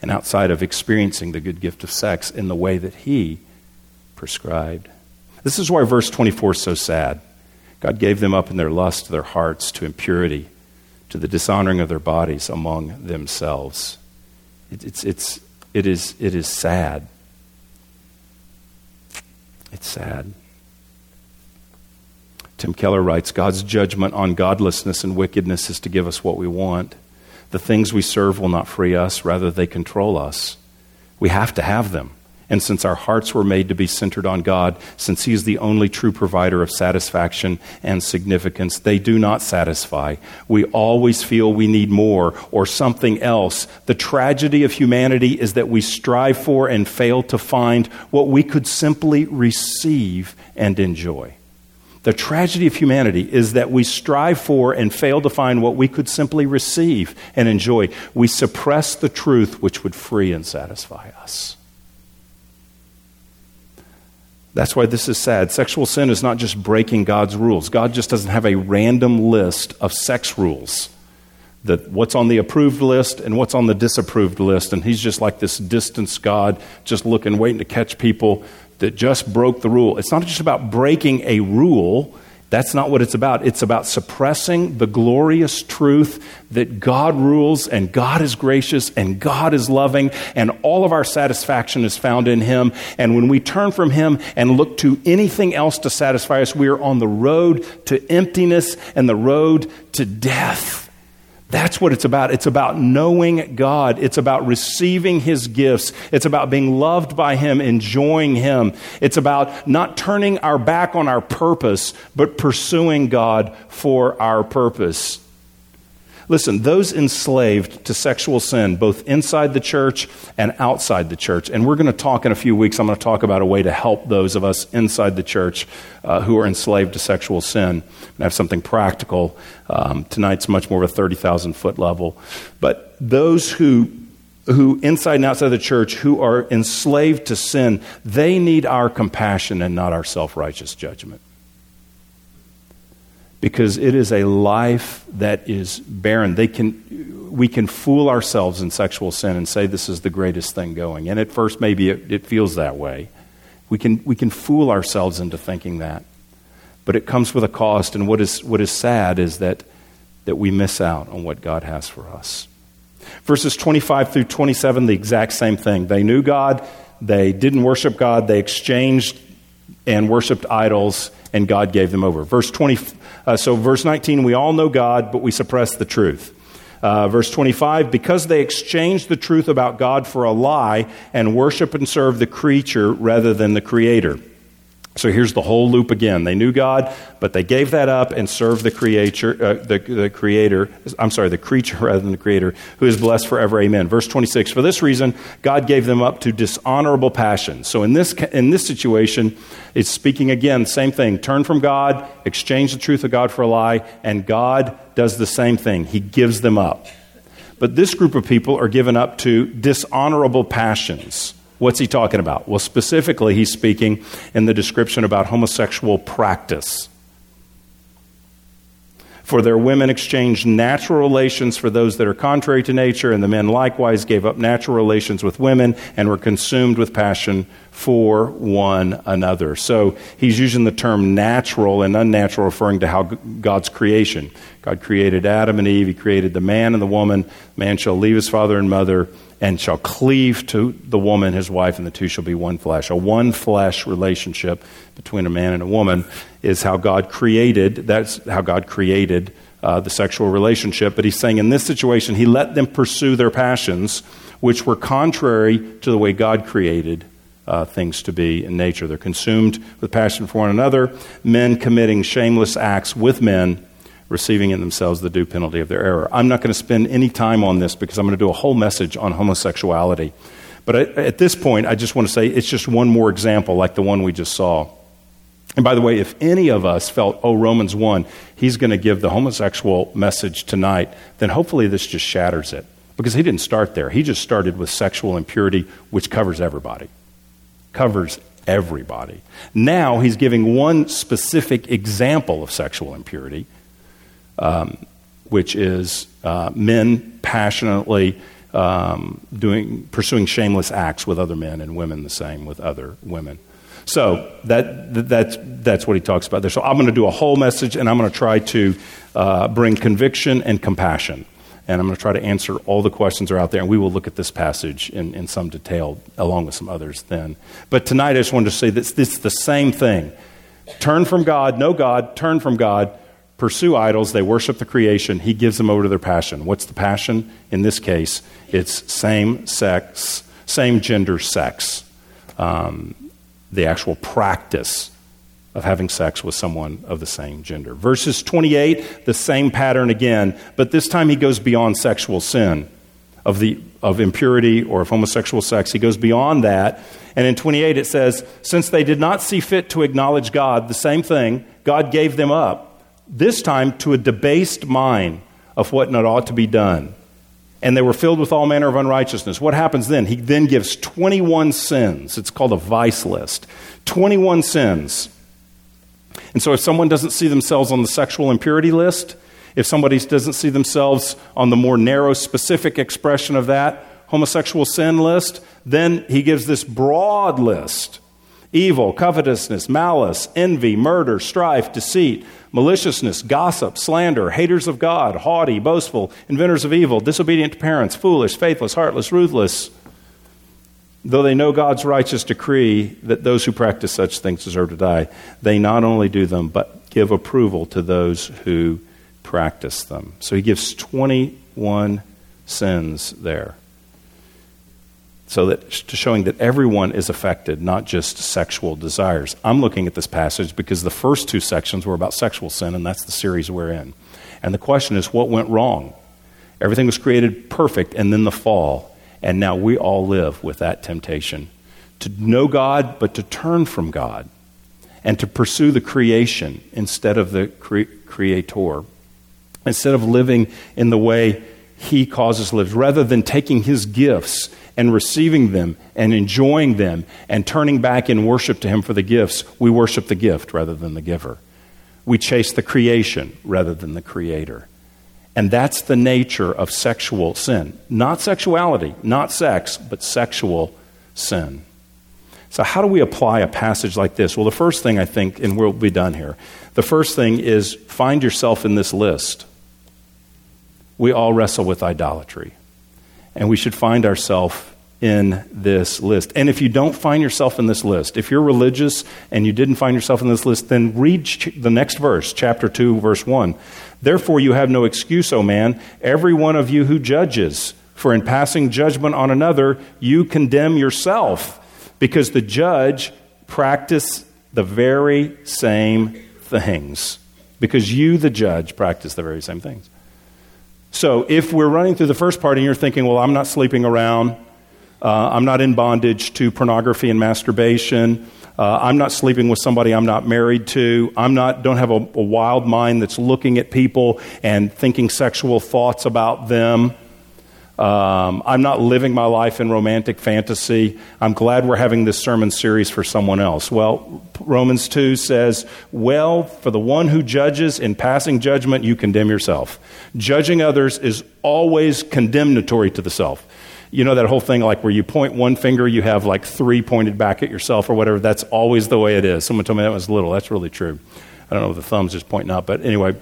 S2: and outside of experiencing the good gift of sex in the way that He prescribed. This is why verse 24 is so sad. God gave them up in their lust their hearts, to impurity, to the dishonoring of their bodies among themselves. It, it's, it's, it, is, it is sad. It's sad. Tim Keller writes God's judgment on godlessness and wickedness is to give us what we want. The things we serve will not free us, rather, they control us. We have to have them. And since our hearts were made to be centered on God, since He is the only true provider of satisfaction and significance, they do not satisfy. We always feel we need more or something else. The tragedy of humanity is that we strive for and fail to find what we could simply receive and enjoy. The tragedy of humanity is that we strive for and fail to find what we could simply receive and enjoy. We suppress the truth which would free and satisfy us. That's why this is sad. Sexual sin is not just breaking God's rules. God just doesn't have a random list of sex rules. That what's on the approved list and what's on the disapproved list, and he's just like this distance God, just looking, waiting to catch people that just broke the rule. It's not just about breaking a rule. That's not what it's about. It's about suppressing the glorious truth that God rules and God is gracious and God is loving and all of our satisfaction is found in Him. And when we turn from Him and look to anything else to satisfy us, we are on the road to emptiness and the road to death. That's what it's about. It's about knowing God. It's about receiving His gifts. It's about being loved by Him, enjoying Him. It's about not turning our back on our purpose, but pursuing God for our purpose. Listen, those enslaved to sexual sin, both inside the church and outside the church, and we're going to talk in a few weeks, I'm going to talk about a way to help those of us inside the church uh, who are enslaved to sexual sin. I have something practical. Um, tonight's much more of a 30,000 foot level. But those who who inside and outside the church who are enslaved to sin, they need our compassion and not our self righteous judgment because it is a life that is barren. They can, we can fool ourselves in sexual sin and say this is the greatest thing going. And at first, maybe it, it feels that way. We can, we can fool ourselves into thinking that. But it comes with a cost. And what is, what is sad is that, that we miss out on what God has for us. Verses 25 through 27, the exact same thing. They knew God, they didn't worship God, they exchanged and worshiped idols, and God gave them over. Verse 20. Uh, so, verse 19, we all know God, but we suppress the truth. Uh, verse 25, because they exchanged the truth about God for a lie and worship and serve the creature rather than the creator. So here's the whole loop again. They knew God, but they gave that up and served the creator, uh, the, the creator. I'm sorry, the creature rather than the creator, who is blessed forever. Amen. Verse 26. For this reason, God gave them up to dishonorable passions. So in this in this situation, it's speaking again, same thing. Turn from God, exchange the truth of God for a lie, and God does the same thing. He gives them up. But this group of people are given up to dishonorable passions. What's he talking about? Well, specifically, he's speaking in the description about homosexual practice. For their women exchanged natural relations for those that are contrary to nature, and the men likewise gave up natural relations with women and were consumed with passion for one another. So he's using the term natural and unnatural, referring to how God's creation. God created Adam and Eve, He created the man and the woman. Man shall leave his father and mother and shall cleave to the woman, his wife, and the two shall be one flesh. A one flesh relationship between a man and a woman is how God created, that's how God created uh, the sexual relationship. But he's saying in this situation, he let them pursue their passions, which were contrary to the way God created uh, things to be in nature. They're consumed with passion for one another, men committing shameless acts with men, receiving in themselves the due penalty of their error. I'm not going to spend any time on this because I'm going to do a whole message on homosexuality. But at this point, I just want to say it's just one more example like the one we just saw. And by the way, if any of us felt, oh, Romans 1, he's going to give the homosexual message tonight, then hopefully this just shatters it. Because he didn't start there. He just started with sexual impurity, which covers everybody covers everybody. Now he's giving one specific example of sexual impurity, um, which is uh, men passionately um, doing, pursuing shameless acts with other men and women the same with other women. So that, that's, that's what he talks about there. So I'm going to do a whole message and I'm going to try to uh, bring conviction and compassion and I'm going to try to answer all the questions that are out there, and we will look at this passage in, in some detail along with some others then. But tonight, I just wanted to say that this is the same thing. Turn from God, know God, turn from God, pursue idols, they worship the creation, He gives them over to their passion. What's the passion? In this case, it's same sex, same gender sex, um, the actual practice of having sex with someone of the same gender. Verses 28, the same pattern again, but this time he goes beyond sexual sin of, the, of impurity or of homosexual sex. He goes beyond that. And in 28 it says, Since they did not see fit to acknowledge God, the same thing, God gave them up, this time to a debased mind of what not ought to be done. And they were filled with all manner of unrighteousness. What happens then? He then gives 21 sins. It's called a vice list. 21 sins and so if someone doesn't see themselves on the sexual impurity list, if somebody doesn't see themselves on the more narrow, specific expression of that homosexual sin list, then he gives this broad list evil, covetousness, malice, envy, murder, strife, deceit, maliciousness, gossip, slander, haters of God, haughty, boastful, inventors of evil, disobedient to parents, foolish, faithless, heartless, ruthless Though they know God's righteous decree that those who practice such things deserve to die, they not only do them, but give approval to those who practice them. So he gives 21 sins there. So that to showing that everyone is affected, not just sexual desires. I'm looking at this passage because the first two sections were about sexual sin, and that's the series we're in. And the question is, what went wrong? Everything was created perfect, and then the fall. And now we all live with that temptation to know God, but to turn from God and to pursue the creation instead of the cre- creator. Instead of living in the way He causes lives, rather than taking His gifts and receiving them and enjoying them and turning back in worship to Him for the gifts, we worship the gift rather than the giver. We chase the creation rather than the creator. And that's the nature of sexual sin. Not sexuality, not sex, but sexual sin. So, how do we apply a passage like this? Well, the first thing I think, and we'll be done here, the first thing is find yourself in this list. We all wrestle with idolatry, and we should find ourselves in this list. And if you don't find yourself in this list, if you're religious and you didn't find yourself in this list, then read ch- the next verse, chapter 2, verse 1. Therefore, you have no excuse, O man, every one of you who judges. For in passing judgment on another, you condemn yourself, because the judge practice the very same things. Because you, the judge, practice the very same things. So if we're running through the first part and you're thinking, well, I'm not sleeping around, uh, I'm not in bondage to pornography and masturbation. Uh, I'm not sleeping with somebody I'm not married to. I'm not don't have a, a wild mind that's looking at people and thinking sexual thoughts about them. Um, I'm not living my life in romantic fantasy. I'm glad we're having this sermon series for someone else. Well, Romans 2 says, Well, for the one who judges, in passing judgment, you condemn yourself. Judging others is always condemnatory to the self you know that whole thing like where you point one finger, you have like three pointed back at yourself or whatever. That's always the way it is. Someone told me that was little. That's really true. I don't know if the thumb's just pointing up, but anyway.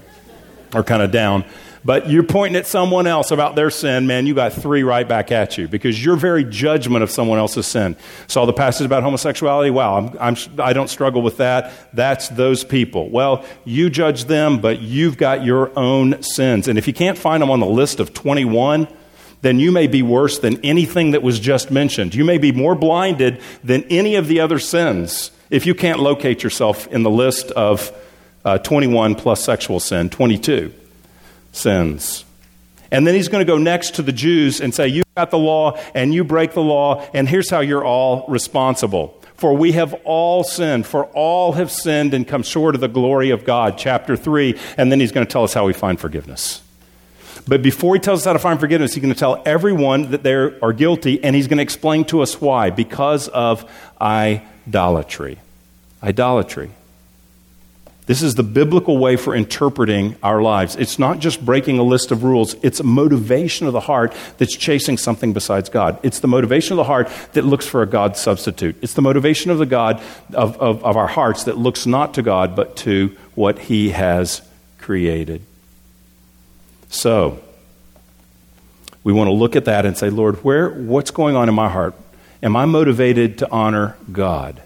S2: are kind of down. But you're pointing at someone else about their sin, man, you got three right back at you because your very judgment of someone else's sin. Saw the passage about homosexuality. Wow, I'm, I'm, I don't struggle with that. That's those people. Well, you judge them, but you've got your own sins. And if you can't find them on the list of 21, then you may be worse than anything that was just mentioned. You may be more blinded than any of the other sins if you can't locate yourself in the list of uh, 21 plus sexual sin, 22 sins. And then he's going to go next to the Jews and say, You got the law and you break the law, and here's how you're all responsible. For we have all sinned, for all have sinned and come short of the glory of God. Chapter 3. And then he's going to tell us how we find forgiveness. But before he tells us how to find forgiveness, he's going to tell everyone that they are guilty, and he's going to explain to us why. Because of idolatry. Idolatry. This is the biblical way for interpreting our lives. It's not just breaking a list of rules, it's a motivation of the heart that's chasing something besides God. It's the motivation of the heart that looks for a God substitute. It's the motivation of the God of, of, of our hearts that looks not to God, but to what He has created. So, we want to look at that and say, Lord, where, what's going on in my heart? Am I motivated to honor God?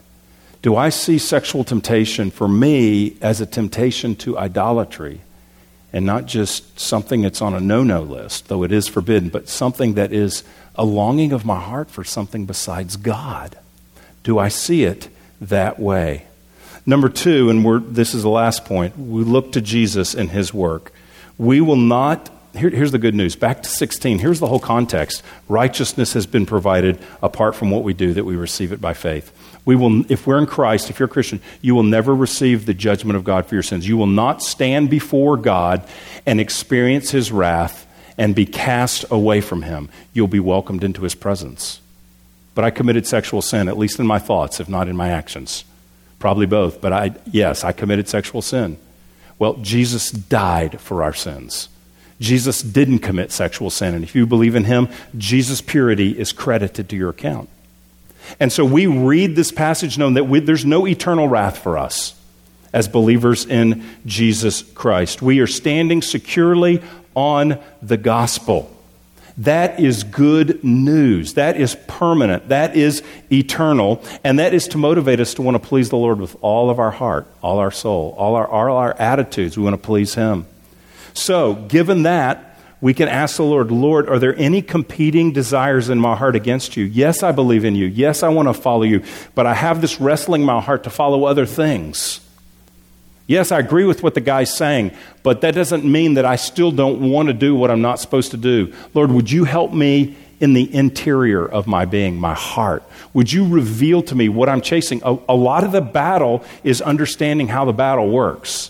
S2: Do I see sexual temptation for me as a temptation to idolatry and not just something that's on a no no list, though it is forbidden, but something that is a longing of my heart for something besides God? Do I see it that way? Number two, and this is the last point, we look to Jesus and his work. We will not here, here's the good news. Back to 16. Here's the whole context. Righteousness has been provided apart from what we do, that we receive it by faith. We will, if we're in Christ, if you're a Christian, you will never receive the judgment of God for your sins. You will not stand before God and experience his wrath and be cast away from him. You'll be welcomed into his presence. But I committed sexual sin, at least in my thoughts, if not in my actions. Probably both, but I, yes, I committed sexual sin. Well, Jesus died for our sins. Jesus didn't commit sexual sin. And if you believe in him, Jesus' purity is credited to your account. And so we read this passage knowing that we, there's no eternal wrath for us as believers in Jesus Christ. We are standing securely on the gospel. That is good news. That is permanent. That is eternal. And that is to motivate us to want to please the Lord with all of our heart, all our soul, all our, all our attitudes. We want to please Him. So, given that, we can ask the Lord, Lord, are there any competing desires in my heart against you? Yes, I believe in you. Yes, I want to follow you. But I have this wrestling in my heart to follow other things. Yes, I agree with what the guy's saying, but that doesn't mean that I still don't want to do what I'm not supposed to do. Lord, would you help me in the interior of my being, my heart? Would you reveal to me what I'm chasing? A, a lot of the battle is understanding how the battle works.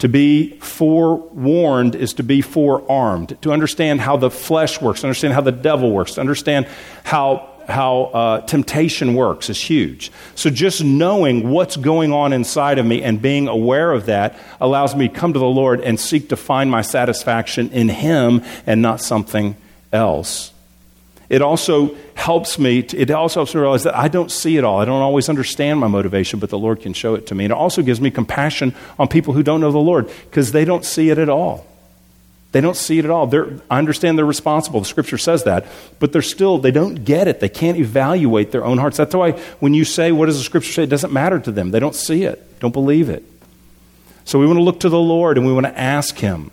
S2: To be forewarned is to be forearmed, to understand how the flesh works, to understand how the devil works, to understand how, how uh, temptation works is huge. So just knowing what's going on inside of me and being aware of that allows me to come to the Lord and seek to find my satisfaction in Him and not something else. It also helps me, to, it also helps me realize that I don't see it all. I don't always understand my motivation, but the Lord can show it to me. And it also gives me compassion on people who don't know the Lord because they don't see it at all. They don't see it at all. They're, I understand they're responsible. The scripture says that, but they're still, they don't get it. They can't evaluate their own hearts. That's why when you say, What does the scripture say? It doesn't matter to them. They don't see it, don't believe it. So we want to look to the Lord and we want to ask Him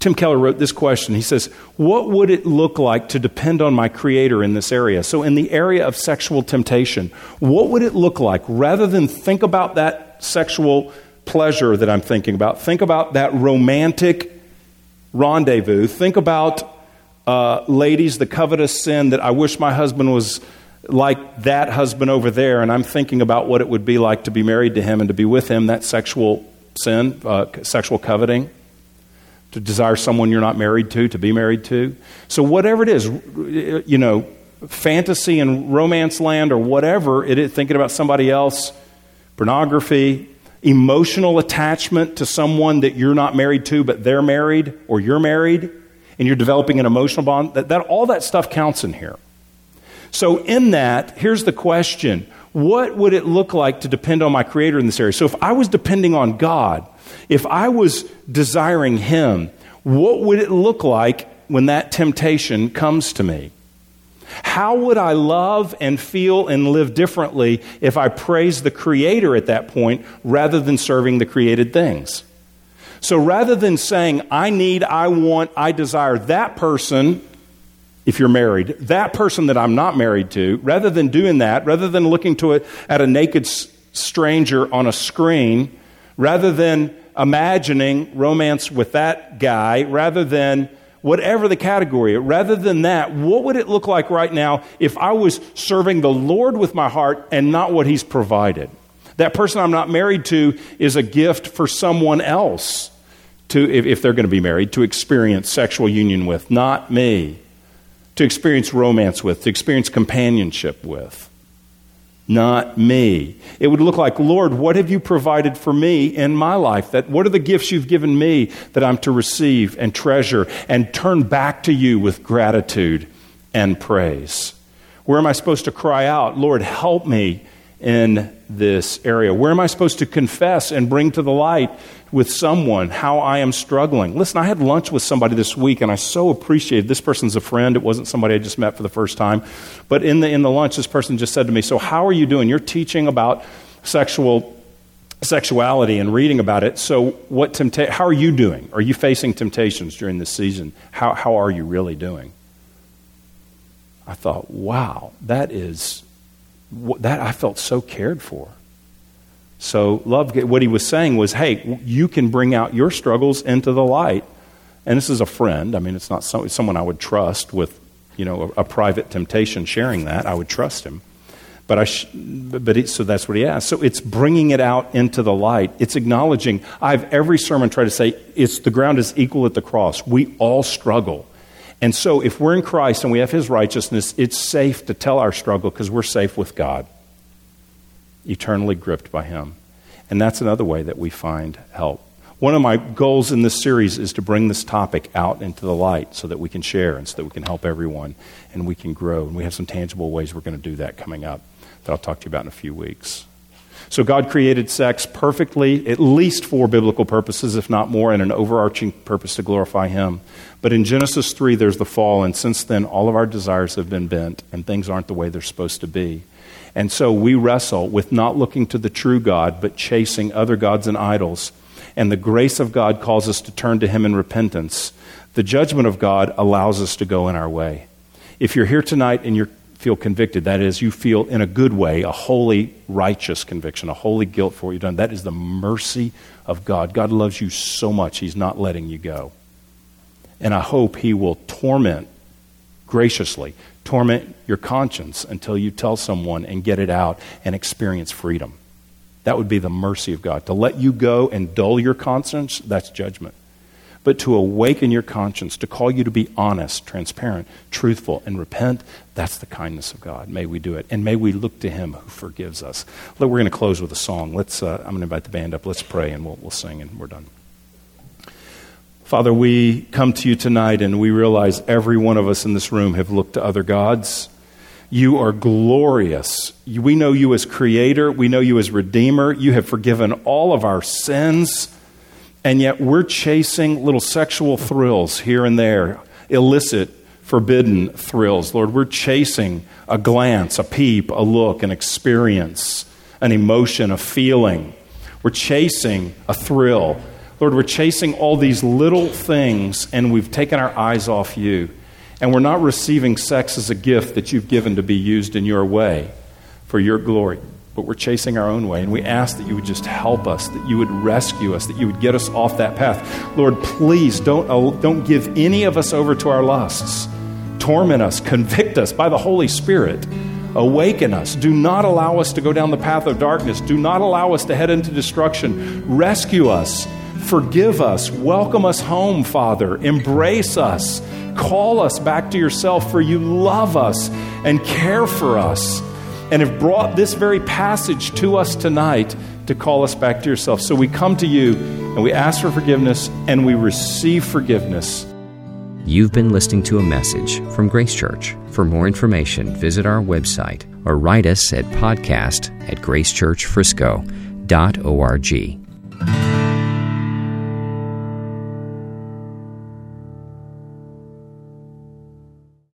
S2: Tim Keller wrote this question. He says, What would it look like to depend on my Creator in this area? So, in the area of sexual temptation, what would it look like rather than think about that sexual pleasure that I'm thinking about? Think about that romantic rendezvous. Think about, uh, ladies, the covetous sin that I wish my husband was like that husband over there, and I'm thinking about what it would be like to be married to him and to be with him, that sexual sin, uh, sexual coveting to desire someone you're not married to, to be married to. So, whatever it is, you know, fantasy and romance land or whatever it is, thinking about somebody else, pornography, emotional attachment to someone that you're not married to, but they're married or you're married, and you're developing an emotional bond, that, that all that stuff counts in here. So, in that, here's the question what would it look like to depend on my Creator in this area? So if I was depending on God, if I was desiring Him, what would it look like when that temptation comes to me? How would I love and feel and live differently if I praise the Creator at that point rather than serving the created things? So rather than saying, I need, I want, I desire that person, if you're married, that person that I'm not married to, rather than doing that, rather than looking to it at a naked stranger on a screen, rather than imagining romance with that guy, rather than whatever the category, rather than that, what would it look like right now if I was serving the Lord with my heart and not what He's provided? That person I'm not married to is a gift for someone else to, if, if they're going to be married, to experience sexual union with, not me. To experience romance with, to experience companionship with, not me. It would look like, Lord, what have you provided for me in my life? That what are the gifts you've given me that I'm to receive and treasure and turn back to you with gratitude and praise? Where am I supposed to cry out, Lord, help me in this area? Where am I supposed to confess and bring to the light with someone how I am struggling? Listen, I had lunch with somebody this week and I so appreciated this person's a friend. It wasn't somebody I just met for the first time. But in the, in the lunch, this person just said to me, So, how are you doing? You're teaching about sexual sexuality and reading about it. So, what tempta- how are you doing? Are you facing temptations during this season? How, how are you really doing? I thought, wow, that is that I felt so cared for. So, love, what he was saying was, hey, you can bring out your struggles into the light. And this is a friend. I mean, it's not someone I would trust with, you know, a, a, private temptation sharing that. I would trust him. But I, sh- but it, so that's what he asked. So it's bringing it out into the light. It's acknowledging. I've every sermon tried to say it's the ground is equal at the cross. We all struggle. And so, if we're in Christ and we have His righteousness, it's safe to tell our struggle because we're safe with God, eternally gripped by Him. And that's another way that we find help. One of my goals in this series is to bring this topic out into the light so that we can share and so that we can help everyone and we can grow. And we have some tangible ways we're going to do that coming up that I'll talk to you about in a few weeks. So God created sex perfectly, at least for biblical purposes, if not more, and an overarching purpose to glorify Him. But in Genesis 3, there's the fall, and since then, all of our desires have been bent, and things aren't the way they're supposed to be. And so we wrestle with not looking to the true God, but chasing other gods and idols. And the grace of God calls us to turn to Him in repentance. The judgment of God allows us to go in our way. If you're here tonight and you're feel convicted. That is, you feel in a good way a holy, righteous conviction, a holy guilt for what you've done. That is the mercy of God. God loves you so much, He's not letting you go. And I hope He will torment, graciously, torment your conscience until you tell someone and get it out and experience freedom. That would be the mercy of God. To let you go and dull your conscience, that's judgment but to awaken your conscience, to call you to be honest, transparent, truthful, and repent, that's the kindness of God. May we do it. And may we look to Him who forgives us. Look, we're going to close with a song. Let's, uh, I'm going to invite the band up. Let's pray, and we'll, we'll sing, and we're done. Father, we come to you tonight, and we realize every one of us in this room have looked to other gods. You are glorious. We know you as creator. We know you as redeemer. You have forgiven all of our sins. And yet we're chasing little sexual thrills here and there, illicit, forbidden thrills. Lord, we're chasing a glance, a peep, a look, an experience, an emotion, a feeling. We're chasing a thrill. Lord, we're chasing all these little things and we've taken our eyes off you. And we're not receiving sex as a gift that you've given to be used in your way for your glory but we're chasing our own way. And we ask that you would just help us, that you would rescue us, that you would get us off that path. Lord, please don't, uh, don't give any of us over to our lusts. Torment us, convict us by the Holy Spirit. Awaken us. Do not allow us to go down the path of darkness. Do not allow us to head into destruction. Rescue us. Forgive us. Welcome us home, Father. Embrace us. Call us back to yourself, for you love us and care for us and have brought this very passage to us tonight to call us back to yourself. So we come to you and we ask for forgiveness and we receive forgiveness.
S1: You've been listening to a message from Grace Church. For more information, visit our website or write us at podcast at gracechurchfrisco.org.